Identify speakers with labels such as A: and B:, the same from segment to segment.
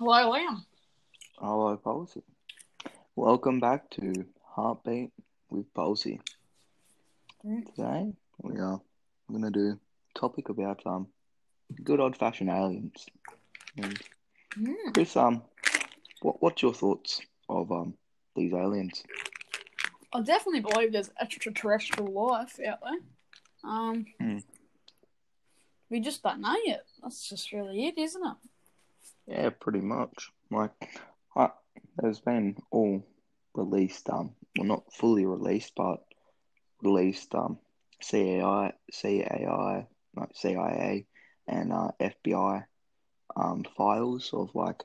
A: Hello, Liam.
B: Hello, Policy. Welcome back to Heartbeat with.
A: Mm.
B: Today we are going to do topic about um good old fashioned aliens. And
A: Mm.
B: Chris, um, what what's your thoughts of um these aliens?
A: I definitely believe there's extraterrestrial life out there. Um,
B: Mm.
A: we just don't know yet. That's just really it, isn't it?
B: Yeah, pretty much. Like, I, there's been all released um well not fully released but released um CAI CAI no CIA and uh, FBI um files of like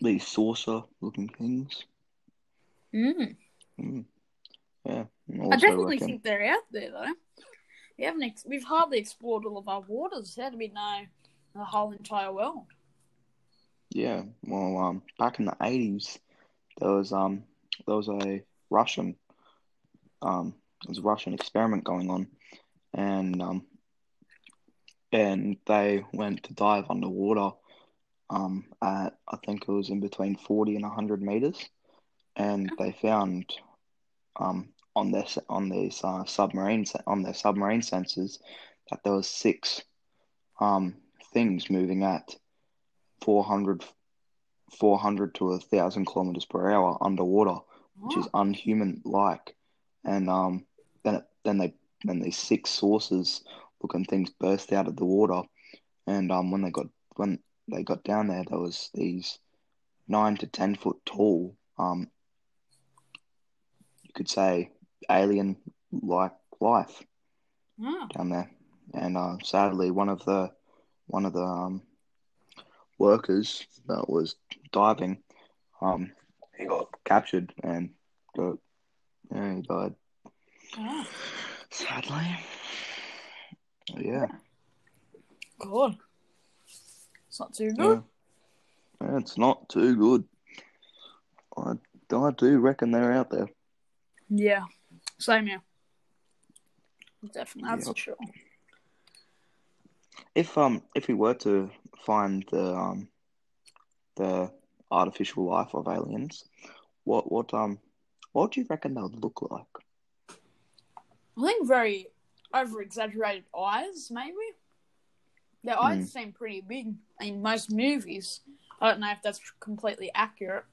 B: these saucer looking things.
A: Mm.
B: Mm. Yeah.
A: I definitely
B: reckon-
A: think they're out there, though. We haven't. Ex- we've hardly explored all of our waters. How do we know the whole entire world?
B: Yeah, well, um, back in the eighties, there was um, there was a Russian, um, was a Russian experiment going on, and um, and they went to dive underwater, um, at I think it was in between forty and hundred meters, and they found, um, on their on these uh, submarine on their submarine sensors that there was six, um, things moving at 400 400 to a thousand kilometers per hour underwater, which is unhuman like. And um, then it, then they then these six sources looking things burst out of the water, and um, when they got when they got down there, there was these nine to ten foot tall um, you could say alien like life
A: oh.
B: down there. And uh, sadly, one of the one of the um, workers that was diving, um, he got captured and got yeah, he died.
A: oh.
B: Sadly, yeah,
A: God, it's not too
B: yeah.
A: good.
B: Yeah, it's not too good. I, I do reckon they're out there.
A: Yeah, same here. Definitely, that's
B: Yep.
A: for sure.
B: If um if we were to find the um the artificial life of aliens, what what um what do you reckon they would look like?
A: I think very over exaggerated eyes, maybe. Their eyes
B: Hmm.
A: seem pretty big in most movies. I don't know if that's completely accurate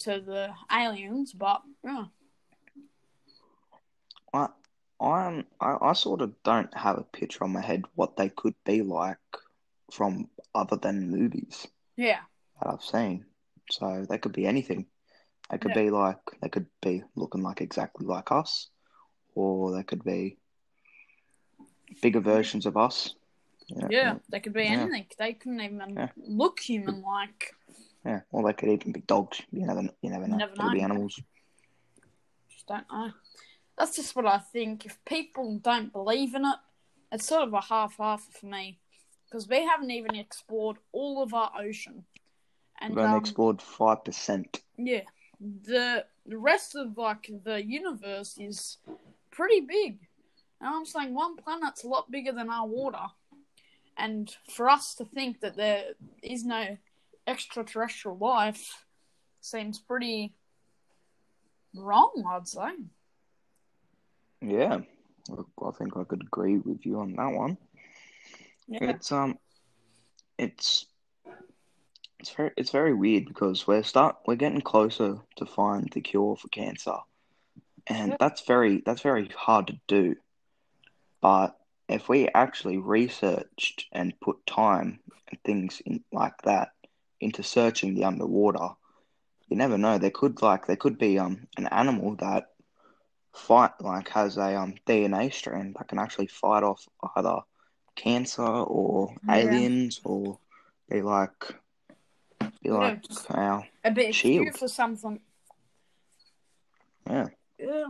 A: to the aliens, but yeah.
B: I I'm I, I sort of don't have a picture on my head what they could be like from other than movies
A: Yeah.
B: that I've seen. So they could be anything. They could
A: Yeah.
B: be like they could be looking like exactly like us, or they could be bigger versions of us. Yeah,
A: Yeah, they could be
B: Yeah.
A: anything. They couldn't even
B: Yeah.
A: look human like.
B: yeah. Or they could even be dogs. You never you never know.
A: Never
B: they could be animals.
A: Just don't know. That's just what I think. If people don't believe in it, it's sort of a half half for me. Because we haven't even explored all of our ocean. And
B: We've only
A: um,
B: explored five percent.
A: Yeah, the the rest of like the universe is pretty big. And I'm saying one planet's a lot bigger than our water, and for us to think that there is no extraterrestrial life seems pretty wrong. I'd say.
B: Yeah, I think I could agree with you on that one.
A: Yeah,
B: It's um, it's it's very it's very weird because we're start we're getting closer to find the cure for cancer, and
A: Yeah.
B: that's very that's very hard to do. But if we actually researched and put time and things in like that into searching the underwater, you never know. There could like there could be um an animal that fight like has a um DNA strand that can actually fight off either cancer or
A: Yeah.
B: aliens or be like be like our
A: a bit
B: Shield.
A: for something.
B: yeah
A: Yeah.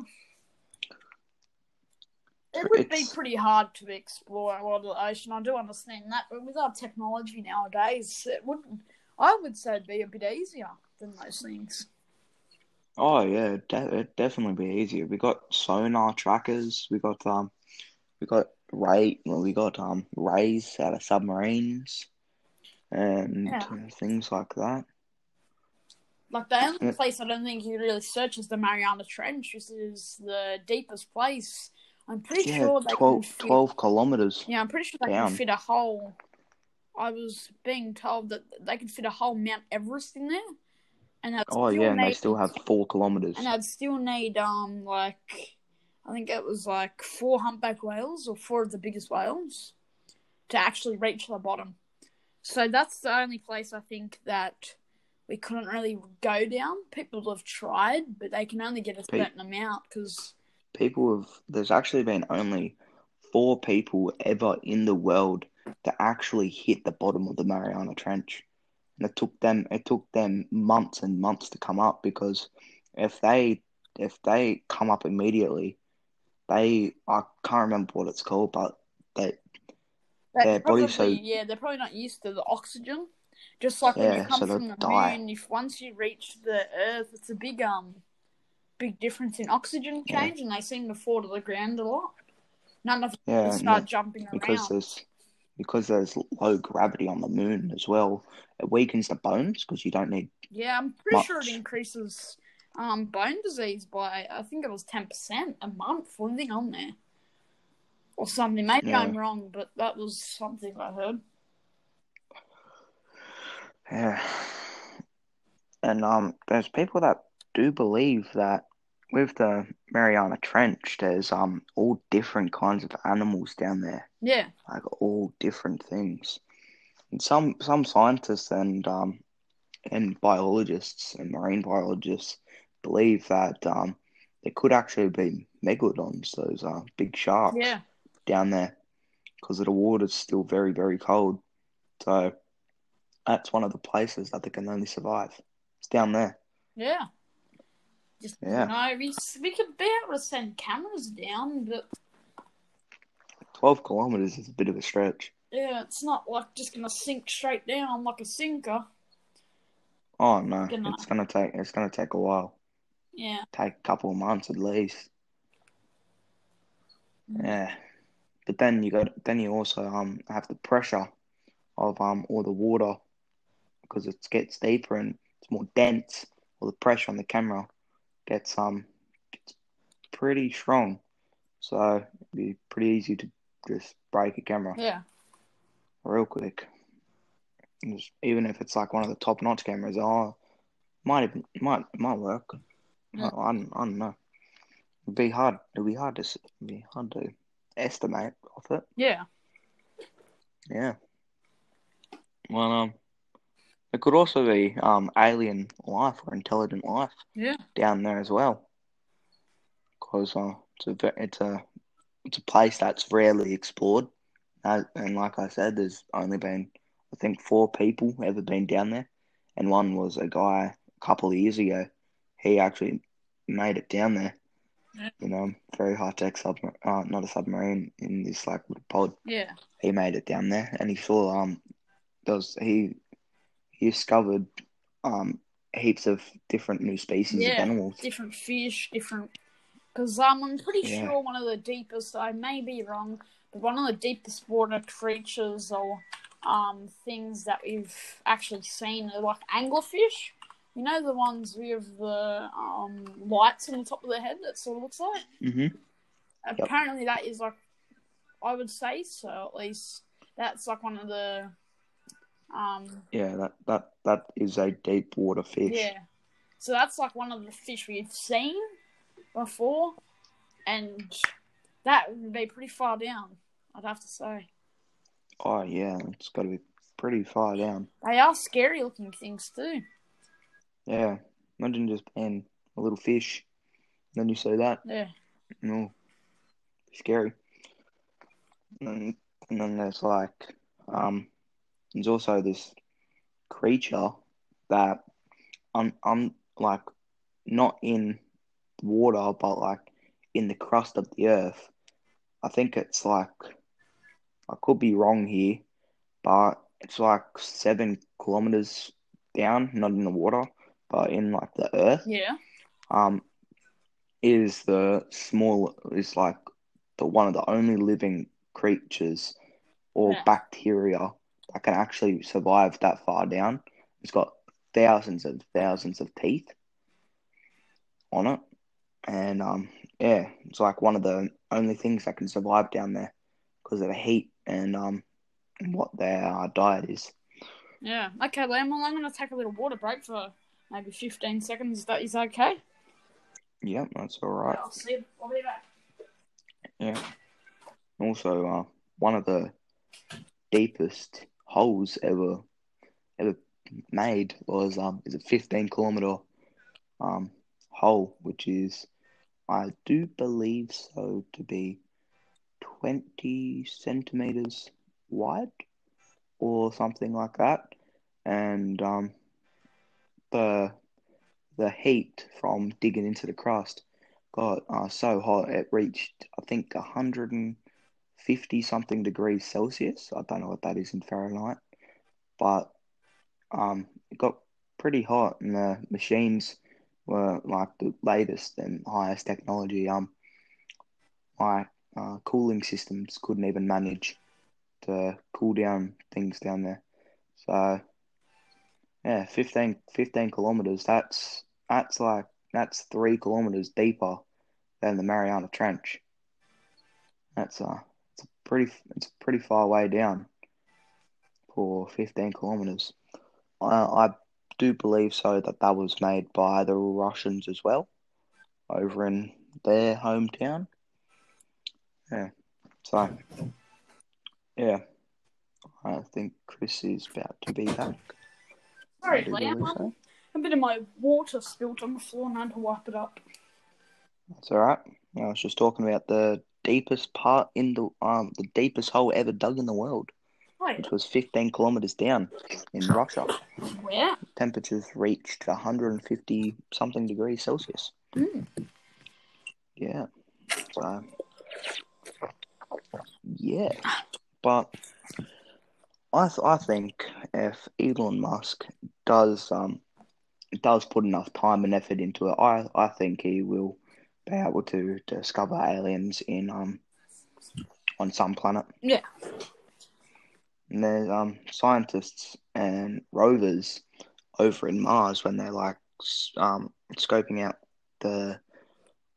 A: It would be pretty hard to explore a lot of the ocean. I do understand that, but with our technology nowadays, it wouldn't. I would say it'd be a bit easier than those things.
B: Oh yeah de- it'd definitely be easier. We got sonar trackers. We got um we got ray well, we got um rays out of submarines. and
A: Yeah.
B: things like that.
A: Like the only
B: Yeah.
A: place I don't think you really search is the Mariana Trench, which is the deepest place. I'm pretty
B: Yeah,
A: sure they
B: 12,
A: can fit.
B: 12 kilometers.
A: Yeah, I'm pretty sure they
B: down.
A: can fit a whole. I was being told that they could fit a whole Mount Everest in there, and they'd
B: Oh yeah, and they still have four kilometers.
A: and I'd still need um like I think it was like four humpback whales or four of the biggest whales to actually reach the bottom. So that's the only place I think that we couldn't really go down. People have tried, but they can only get a
B: Pe-
A: certain amount because
B: People have. There's actually been only four people ever in the world to actually hit the bottom of the Mariana Trench, and it took them. It took them months and months to come up because if they if they come up immediately, they I can't remember what it's called, but they
A: They
B: Their
A: probably,
B: body's so-
A: yeah, they're probably not used to the oxygen. Just like when you
B: Yeah,
A: come
B: so
A: from the
B: die.
A: moon, if once you reach the Earth, it's a big um, big difference in oxygen
B: Yeah.
A: change, and they seem to fall to the ground a lot. None of them
B: yeah
A: start jumping
B: because
A: around.
B: there's because there's low gravity on the moon as well. It weakens the bones because you don't need
A: Yeah, I'm pretty sure it increases um bone disease by I think it was ten percent a month. One thing on there, or something. Maybe
B: Yeah.
A: I'm wrong, but that was something I heard.
B: Yeah. And um, there's people that do believe that with the Mariana Trench, there's um all different kinds of animals down there,
A: Yeah,
B: like all different things. And some some scientists and um and biologists and marine biologists believe that um there could actually be megalodons, those uh, big sharks
A: yeah,
B: down there, because the water's still very very cold. So that's one of the places that they can only survive. It's down there.
A: yeah. Just
B: Yeah.
A: know, we we could be able to send cameras down, but
B: 12 kilometers is a bit of a stretch.
A: yeah, it's not like just gonna sink straight down like a sinker.
B: Oh no,
A: night.
B: it's gonna take it's gonna take a while.
A: Yeah,
B: Take a couple of months at least.
A: Mm.
B: Yeah. But then you got then you also um have the pressure of um all the water because it gets deeper and it's more dense. Or the pressure on the camera gets um gets pretty strong. So it'd be pretty easy to just break a camera.
A: yeah,
B: real quick. Just- even if it's like one of the top notch cameras, oh, might even might might work.
A: Yeah.
B: I, I, don't, I don't know. It'd be hard. It'd be hard to be hard to estimate off it.
A: yeah,
B: Yeah. Well, um, it could also be um alien life or intelligent life
A: yeah,
B: down there as well. Because uh, it's a it's a it's a place that's rarely explored, uh, and like I said, there's only been I think four people ever been down there, and one was a guy a couple of years ago. He actually made it down there.
A: Yeah.
B: You know, very high tech submarine, uh, not a submarine in this like little pod.
A: yeah,
B: He made it down there, and he saw um, there was he he discovered um heaps of different new species
A: Yeah,
B: of animals.
A: different fish, different. Because um, I'm pretty
B: Yeah.
A: sure one of the deepest. I may be wrong, but one of the deepest water creatures or um things that we've actually seen are like anglerfish. You know the ones with the um lights on the top of their head. That sort of looks like.
B: Mm-hmm.
A: Apparently, that is like, I would say so. At least that's like one of the um
B: Yeah, that, that that is a deep water fish.
A: Yeah. So that's like one of the fish we've seen before, and that would be pretty far down. I'd have to say
B: Oh yeah, it's got to be pretty far down.
A: they are scary looking things too.
B: Yeah, imagine just being a little fish, and then you see that.
A: Yeah,
B: No, scary. And, and then there's like, um, there's also this creature that I'm, I'm like, not in water, but like in the crust of the earth. I think it's like, I could be wrong here, but it's like seven kilometers down, not in the water, but in like the earth
A: yeah,
B: um, is the small is like the one of the only living creatures or
A: Yeah.
B: bacteria that can actually survive that far down. It's got thousands and thousands of teeth on it, and um, yeah, it's like one of the only things that can survive down there because of the heat and um, what their uh, diet is.
A: Yeah. Okay, Liam. Well, I'm going to take a little water break for maybe 15 seconds. That is okay.
B: Yeah, that's all right.
A: I'll see you. I'll be back.
B: Yeah. Also, uh, one of the deepest holes ever ever made was um is a 15 kilometer um hole, which is I do believe so to be 20 centimeters wide or something like that, and um the the heat from digging into the crust got uh, so hot it reached I think 150 something degrees Celsius. I don't know what that is in Fahrenheit, but um, it got pretty hot, and the machines were like the latest and highest technology. Um, my uh, cooling systems couldn't even manage to cool down things down there. So yeah, 15, 15 kilometers. That's that's like that's three kilometers deeper than the Mariana Trench. That's uh, pretty it's pretty far way down for fifteen kilometers. I I do believe so that that was made by the Russians as well, over in their hometown. Yeah, so yeah, I think Chris is about to be back.
A: Sorry,
B: What did you
A: Liam. A bit of my water spilt on the floor and I had to wipe it up.
B: That's all right. I was just talking about the deepest part in the um the deepest hole ever dug in the world, which was 15 kilometers down in Russia.
A: where?
B: Temperatures reached 150 something degrees Celsius.
A: Mm.
B: Yeah. So yeah, but I th- I think if Elon Musk does um does put enough time and effort into it, I I think he will be able to discover aliens in um on some planet.
A: Yeah.
B: And there's um scientists and rovers over in Mars when they're like um scoping out the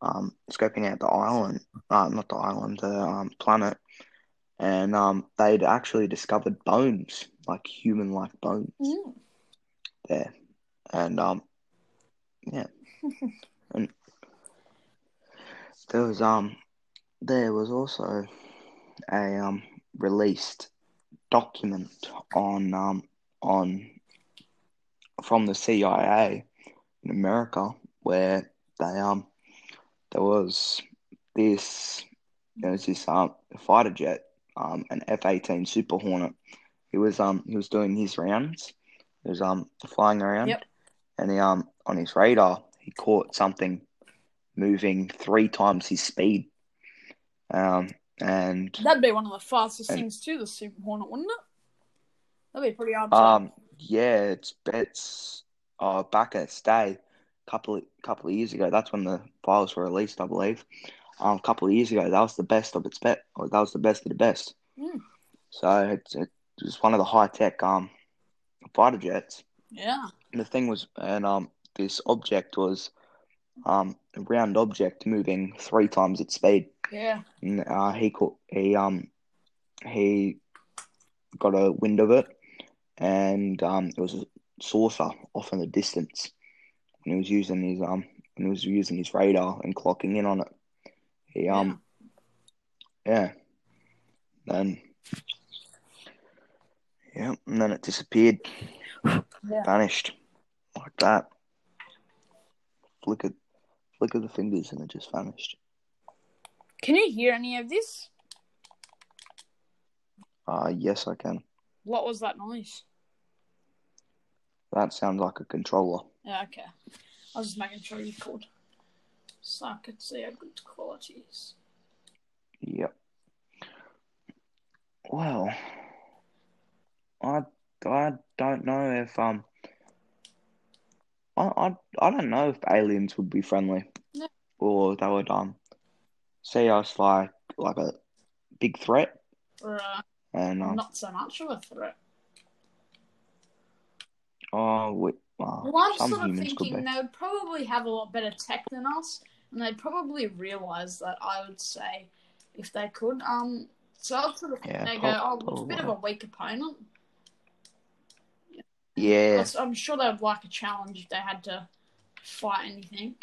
B: um scoping out the island, uh, not the island, the um planet, and um they'd actually discovered bones, like human-like bones
A: Mm.
B: there, and um yeah, and there was um there was also a um released document on um on from the CIA in America where they um there was this there was this um fighter jet um an F eighteen Super Hornet. He was um he was doing his rounds. He was um flying around
A: Yep.
B: and he um on his radar he caught something moving three times his speed. Um and
A: That'd be one of the fastest
B: And-
A: things to the Super Hornet, wouldn't it? That'd be pretty hard.
B: Um, yeah, it's it's uh back at its day, couple of, couple of years ago. That's when the files were released, I believe. Um, a couple of years ago, that was the best of its bet. Or that was the best of the best.
A: Mm.
B: So it's it's one of the high tech um fighter jets.
A: yeah.
B: And the thing was, and um, this object was um round object moving three times its speed.
A: Yeah.
B: And uh, he caught, he um he got a wind of it, and um it was a saucer off in the distance. And he was using his um and he was using his radar and clocking in on it. He um yeah, then yeah, and then it disappeared,
A: Yeah.
B: vanished like that. Flickered, flickered the fingers, and it just vanished.
A: Can you hear any of this?
B: Uh yes, I can.
A: What was that noise?
B: That sounds like a controller.
A: Yeah, okay. I was just making sure you could. So I could see how good quality is.
B: Yep. Well, I I don't know if um I I, I don't know if aliens would be friendly
A: No.
B: or they would um see us like like a big threat
A: Or uh,
B: and um
A: not so much of a threat.
B: Oh, we, well,
A: Well, I'm
B: some
A: sort of thinking they would probably have a lot better tech than us, and they'd probably realize that. I would say, if they could. Um, so I'd sort of
B: Yeah,
A: they go, "Oh, it's a bit of a weak opponent."
B: Yeah,
A: I'm sure they would like a challenge if they had to fight anything.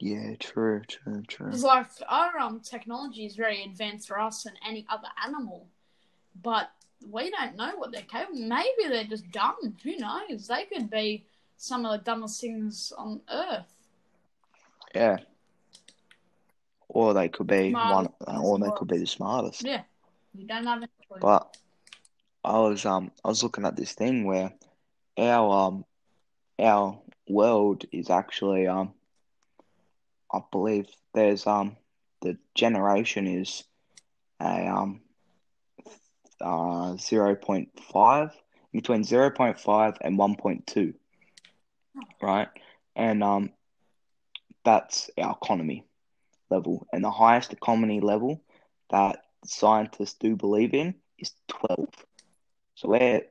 B: yeah, true, true, true.
A: Because like our um technology is very advanced for us and any other animal, but we don't know what they're capable. Maybe they're just dumb. Who knows? They could be some of the dumbest things on Earth.
B: Yeah. Or they could be one, or they could be the smartest.
A: Yeah, we don't have any clue.
B: But I was um I was looking at this thing where our um our world is actually um I believe there's um the generation is a um uh zero point five between zero point five and one point two. Right? And um that's our economy level. And the highest economy level that scientists do believe in is twelve. So we're,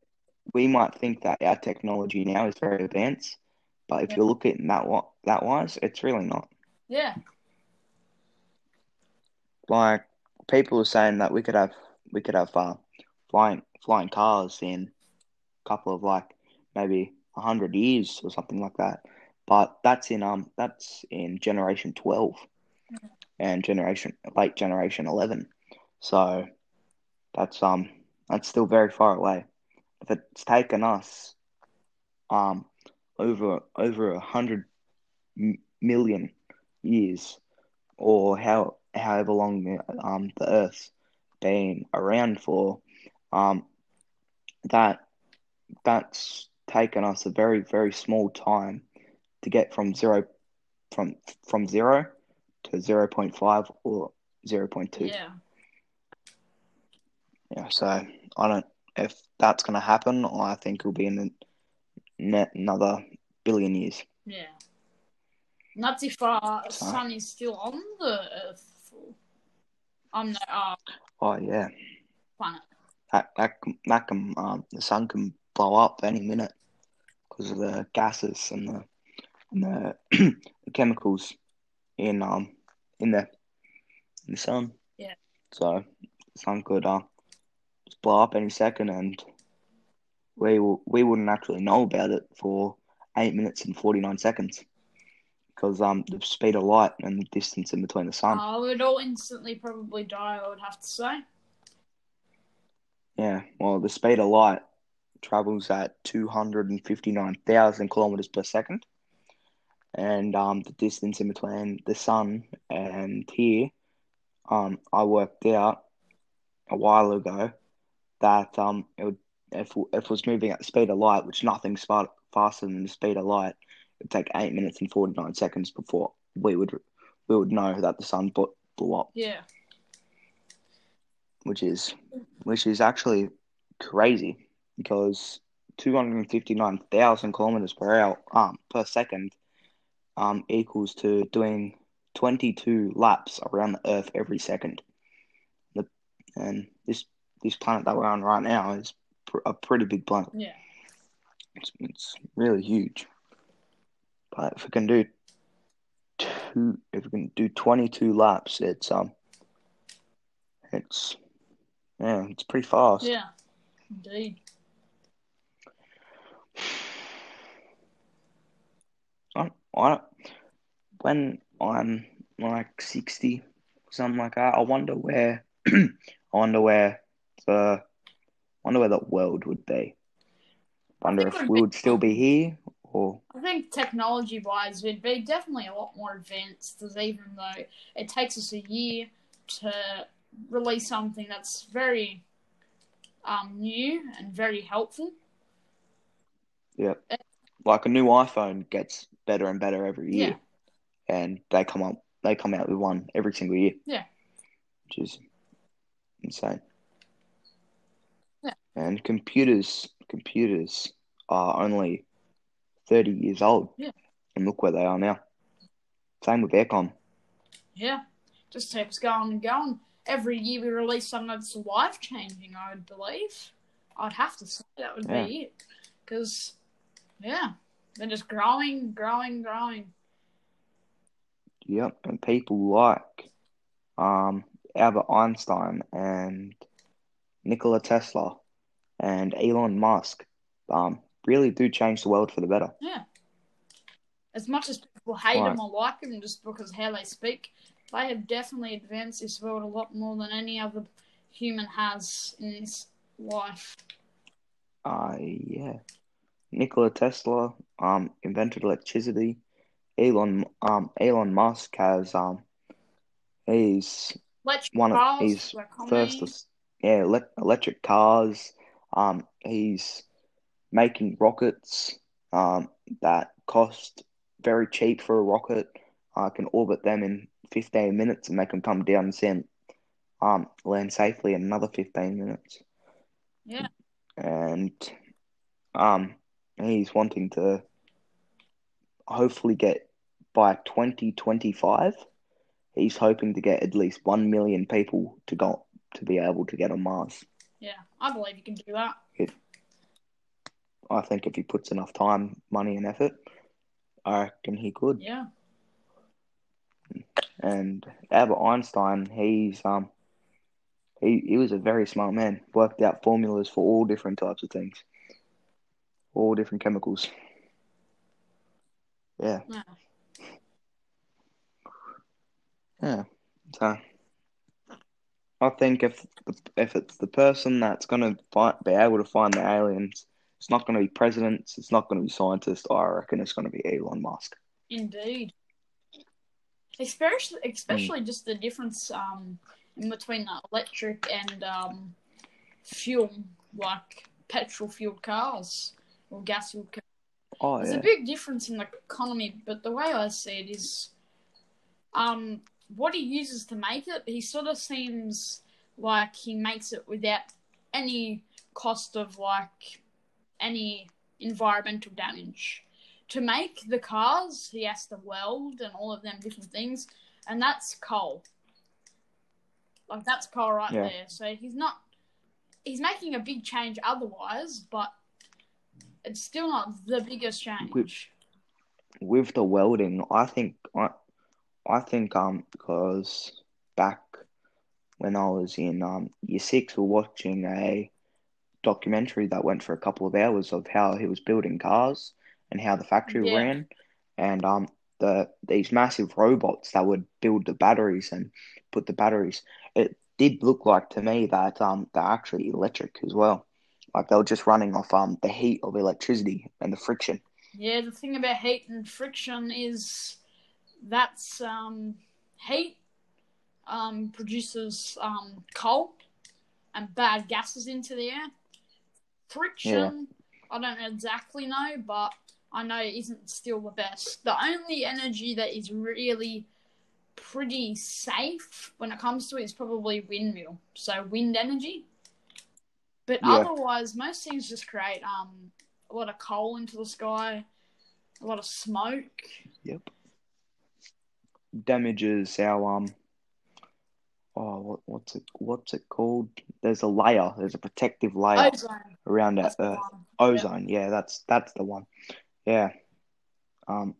B: we might think that our technology now is very advanced, but if
A: Yeah.
B: you look at it that wa- that wise, it's really not.
A: Yeah,
B: Like people are saying that we could have we could have uh, flying flying cars in a couple of like maybe a hundred years or something like that. But that's in um that's in generation twelve and generation late generation eleven. So that's um that's still very far away. If it's taken us um over over a hundred million years, or how however long the, um the Earth's been around for, um that that's taken us a very very small time to get from zero from from zero to zero point five or zero point two.
A: yeah,
B: Yeah, so I don't if that's gonna happen. I think it'll be in the net another billion years.
A: yeah. That's if our
B: So-
A: sun is still on the Earth. On the uh,
B: Oh yeah,
A: planet.
B: that that can- that can um the sun can blow up any minute because of the gases and the and the, the chemicals in um in the in the sun.
A: Yeah.
B: So sun could uh blow up any second, and we we wouldn't actually know about it for eight minutes and forty nine seconds because um the speed of light and the distance in between the sun.
A: Uh, we'd all instantly probably die. I would have to say.
B: Yeah, well, the speed of light travels at 259,000 kilometers per second. And um, the distance in between the sun and here, um, I worked out a while ago that um, it would, if, if it was moving at the speed of light, which nothing's far, faster than the speed of light, it would take 8 minutes and 49 seconds before we would we would know that the sun blew, blew up.
A: Yeah,
B: which is which is actually crazy because 259,000 kilometers per hour um per second um equals to doing 22 laps around the earth every second. The, and this this planet that we're on right now is pr- a pretty big planet
A: yeah,
B: it's, it's really huge but if we can do two if we can do 22 laps it's um it's yeah it's pretty fast
A: yeah. Indeed.
B: I, I, when I'm like 60, something like that, I wonder where, I wonder where the, wonder where the world would be. Wonder if
A: we'd be-
B: still be here or,
A: I think technology wise, we'd be definitely a lot more advanced, as even though it takes us a year to release something that's very um, new and very helpful.
B: yeah, like a new iPhone gets better and better every year.
A: Yeah.
B: And they come up, they come out with one every single year.
A: Yeah.
B: Which is insane. And computers, computers are only 30 years old.
A: Yeah.
B: And look where they are now. Same with aircon.
A: Yeah, just keeps going and going. Every year we release something that's life changing, I would believe. I'd have to say that would
B: Yeah.
A: be it. Because, yeah, they're just growing, growing, growing.
B: Yep, and people like um, Albert Einstein and Nikola Tesla and Elon Musk um, really do change the world for the better.
A: Yeah. As much as people hate
B: Right.
A: them or like them just because how they speak, they have definitely advanced this world a lot more than any other human has in this life.
B: Uh, yeah. Nikola Tesla um, invented electricity. Elon um, Elon Musk has um, he's
A: Electric
B: one of
A: like
B: first
A: many-
B: to s- yeah elec electric cars. Um, he's making rockets um, that cost very cheap for a rocket. I can orbit them in 15 minutes and make them come down and send, um, land safely in another 15 minutes.
A: Yeah.
B: And um, he's wanting to hopefully get by 2025. He's hoping to get at least 1 million people to go to be able to get on Mars.
A: Yeah, I believe you can do that.
B: I think if he puts enough time, money, and effort, I reckon he could.
A: Yeah.
B: And Albert Einstein, he's um, he he was a very smart man. Worked out formulas for all different types of things, all different chemicals. Yeah,
A: Yeah.
B: yeah. So I think if the, if it's the person that's gonna be able to find the aliens, it's not gonna be presidents, it's not gonna be scientists. I reckon it's gonna be Elon Musk.
A: Indeed. Especially, especially just the difference um, in between the electric and um, fuel, like petrol fueled cars or gas fueled cars.
B: Oh
A: There's
B: yeah,
A: a big difference in the economy, but the way I see it is, um, what he uses to make it, he sort of seems like he makes it without any cost of like any environmental damage. To make the cars, he has to weld and all of them different things, and that's coal. Like that's coal right
B: Yeah.
A: there. So he's not. He's making a big change otherwise, but it's still not the biggest change.
B: Which- with the welding, I think I, I think um because back when I was in um year six, we were watching a documentary that went for a couple of hours of how he was building cars and how the factory
A: Yeah.
B: ran, and um the these massive robots that would build the batteries and put the batteries. It did look like to me that um they're actually electric as well, like they were just running off um the heat of electricity and the friction.
A: Yeah, the thing about heat and friction is that's um, heat um, produces um, cold and bad gases into the air. Friction, I don't exactly know, but I know it isn't still the best. The only energy that is really pretty safe when it comes to it is probably windmill, so wind energy. But
B: Yeah.
A: otherwise, most things just create um, a lot of coal into the sky, a lot of smoke.
B: Yep. Damages our um. Oh, what, what's it? What's it called? There's a layer. There's a protective layer
A: Ozone.
B: around our
A: That's
B: Earth. Ozone. Yeah, that's that's the one. Yeah. Um,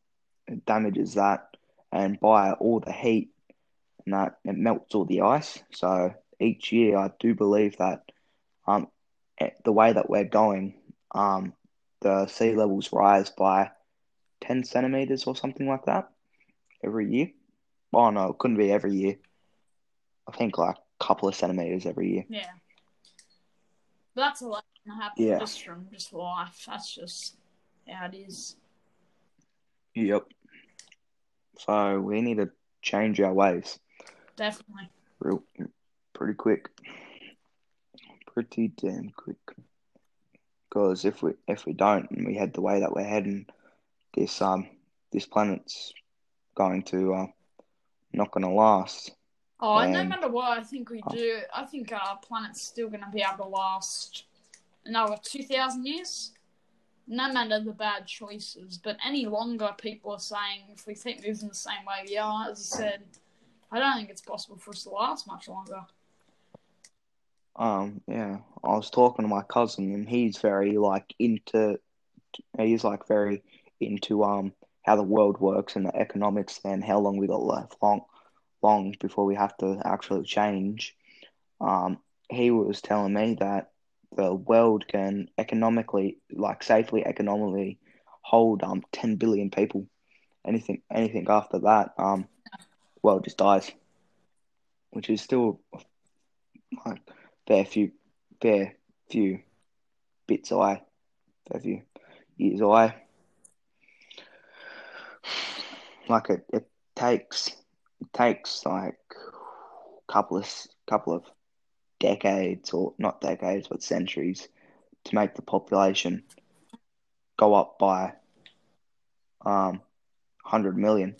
B: it damages that, and by all the heat, and that it melts all the ice. So each year, I do believe that, um, eh, the way that we're going, um, the sea levels rise by ten centimeters or something like that every year. Oh no, it couldn't be every year. I think like a couple of centimeters every year.
A: Yeah. But that's a lot to happen
B: Yeah.
A: just from just life. That's just how it is.
B: Yep. So we need to change our ways
A: Definitely.
B: real pretty quick. Pretty damn quick. Because if we if we don't and we head the way that we're heading, this um this planet's going to uh not gonna last.
A: Oh, and no matter what, I think we
B: Oh.
A: do. I think our planet's still going to be able to last another 2,000 years. No matter the bad choices. But any longer, people are saying if we keep moving the same way we are, as I said, I don't think it's possible for us to last much longer.
B: Um, yeah, I was talking to my cousin, and he's very like into. He's like very into um how the world works and the economics and how long we got left long long before we have to actually change. Um, he was telling me that the world can economically, like safely economically, hold um ten billion people. Anything anything after that, um, world just dies, which is still like fair few fair few bits away, fair few years away. Like it, it takes it takes like couple of couple of decades or not decades but centuries to make the population go up by um 100 million.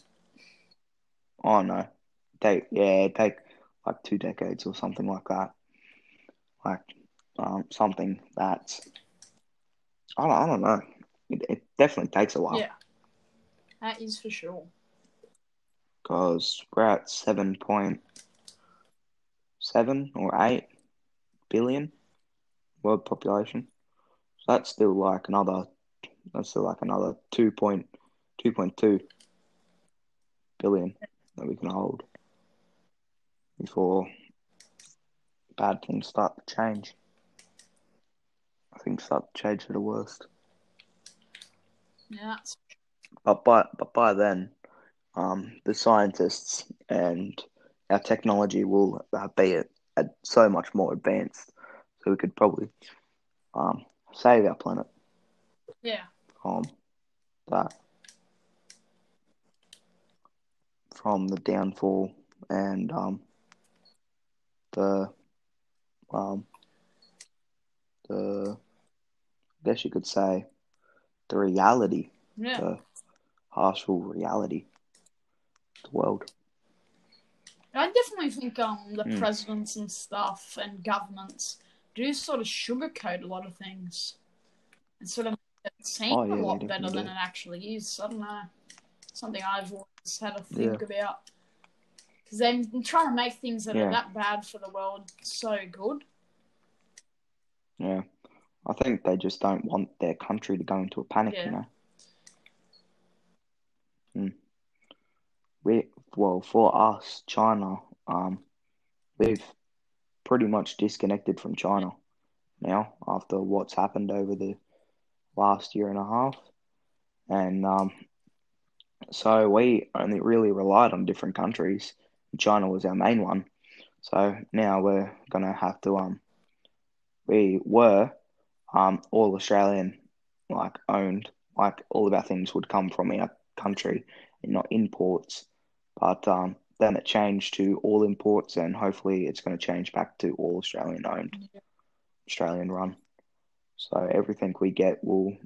B: Oh no. Take yeah, take like two decades or something like that. Like um something that's I don't, I don't know. It, it definitely takes a while.
A: Yeah, that is for sure.
B: because we're at seven point seven or eight billion world population. So that's still like another that's still like another two point two point two billion that we can hold before bad things start to change. Things start to change for the worst.
A: Yeah, that's
B: But by but by then, um, the scientists and our technology will uh, be at, at so much more advanced, so we could probably um, save our planet
A: yeah,
B: from that, from the downfall and um, the um, the I guess you could say the reality,
A: yeah.
B: the harshful reality of the world.
A: I definitely think um the
B: Mm.
A: presidents and stuff and governments do sort of sugarcoat a lot of things and sort of make it seem
B: Oh, yeah,
A: a lot better than it actually is. I don't know. Something I've always had to think about. Because they're trying to make things that
B: Yeah.
A: are that bad for the world so good.
B: Yeah, I think they just don't want their country to go into a panic,
A: Yeah.
B: you know. Mm. We well for us, China, um, we've pretty much disconnected from China now after what's happened over the last year and a half, and um, so we only really relied on different countries. China was our main one, so now we're gonna have to um, we were um all Australian like owned, like all of our things would come from our country and not imports. But um, then it changed to all imports, and hopefully it's going to change back to all Australian owned, Australian run. So everything we get will,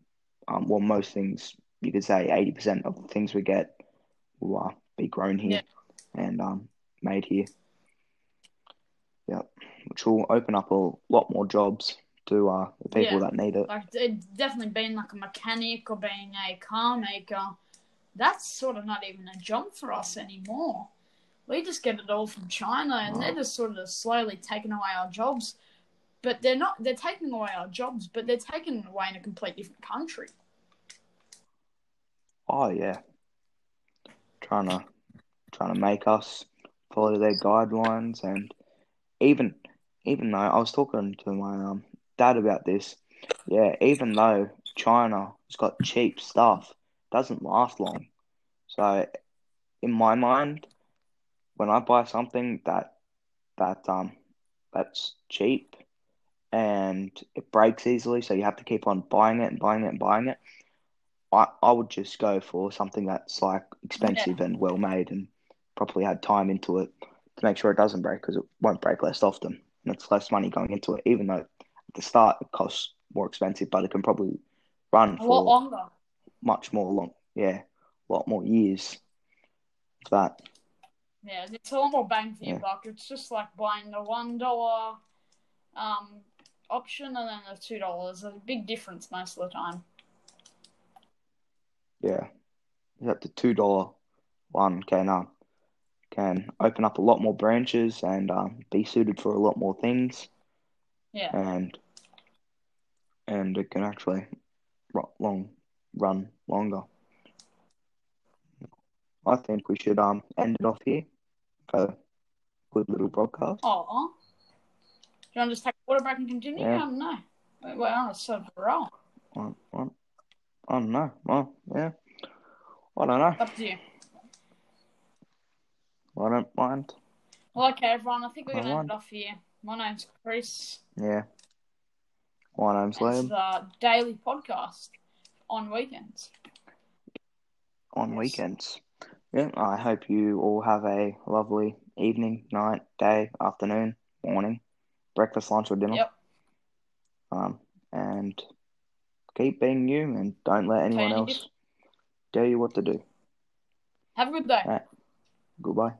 B: um, well, most things you could say eighty percent of the things we get will uh, be grown here and um, made here. Yep, which will open up a lot more jobs to uh, the people
A: Yeah.
B: that need it.
A: Like it definitely being like a mechanic or being a car maker. That's sort of not even a job for us anymore. We just get it all from China, and they're just sort of slowly taking away our jobs. But they're not. They're taking away our jobs, but they're taking it away in a complete different country.
B: Oh yeah, trying to trying to make us follow their guidelines, and even even though I was talking to my um dad about this, yeah, even though China has got cheap stuff, doesn't last long. So in my mind, when I buy something that that um that's cheap and it breaks easily, so you have to keep on buying it and buying it and buying it. I, I would just go for something that's like expensive and well made and properly had time into it to make sure it doesn't break because it won't break less often and it's less money going into it. Even though at the start it costs more expensive, but it can probably run
A: A lot
B: for
A: longer.
B: Much more long, yeah, a lot more years. That
A: Yeah, it's a lot more bang for your
B: Yeah.
A: buck. It's just like buying the one dollar um option and then the two dollars. There's a big difference most of the time.
B: yeah, that the two dollar one can um can open up a lot more branches and um, be suited for a lot more things.
A: Yeah.
B: and and it can actually long run longer. I think we should um end it off here. A good little broadcast.
A: Oh. Do you want to just take a water break and continue?
B: Yeah.
A: I don't know. We're on a sort of roll.
B: I, I, I don't know. Well, yeah. I don't know.
A: Up to you.
B: I don't mind.
A: Well, okay, everyone. I think we're going to end it off here. My name's Chris.
B: Yeah. My name's
A: It's
B: Liam.
A: the daily podcast on weekends.
B: On
A: Yes.
B: weekends. Yeah. I hope you all have a lovely evening, night, day, afternoon, morning, breakfast, lunch, or dinner.
A: Yep.
B: Um, and keep being you, and don't let anyone
A: any
B: else tell you what to do.
A: Have a good day.
B: Goodbye.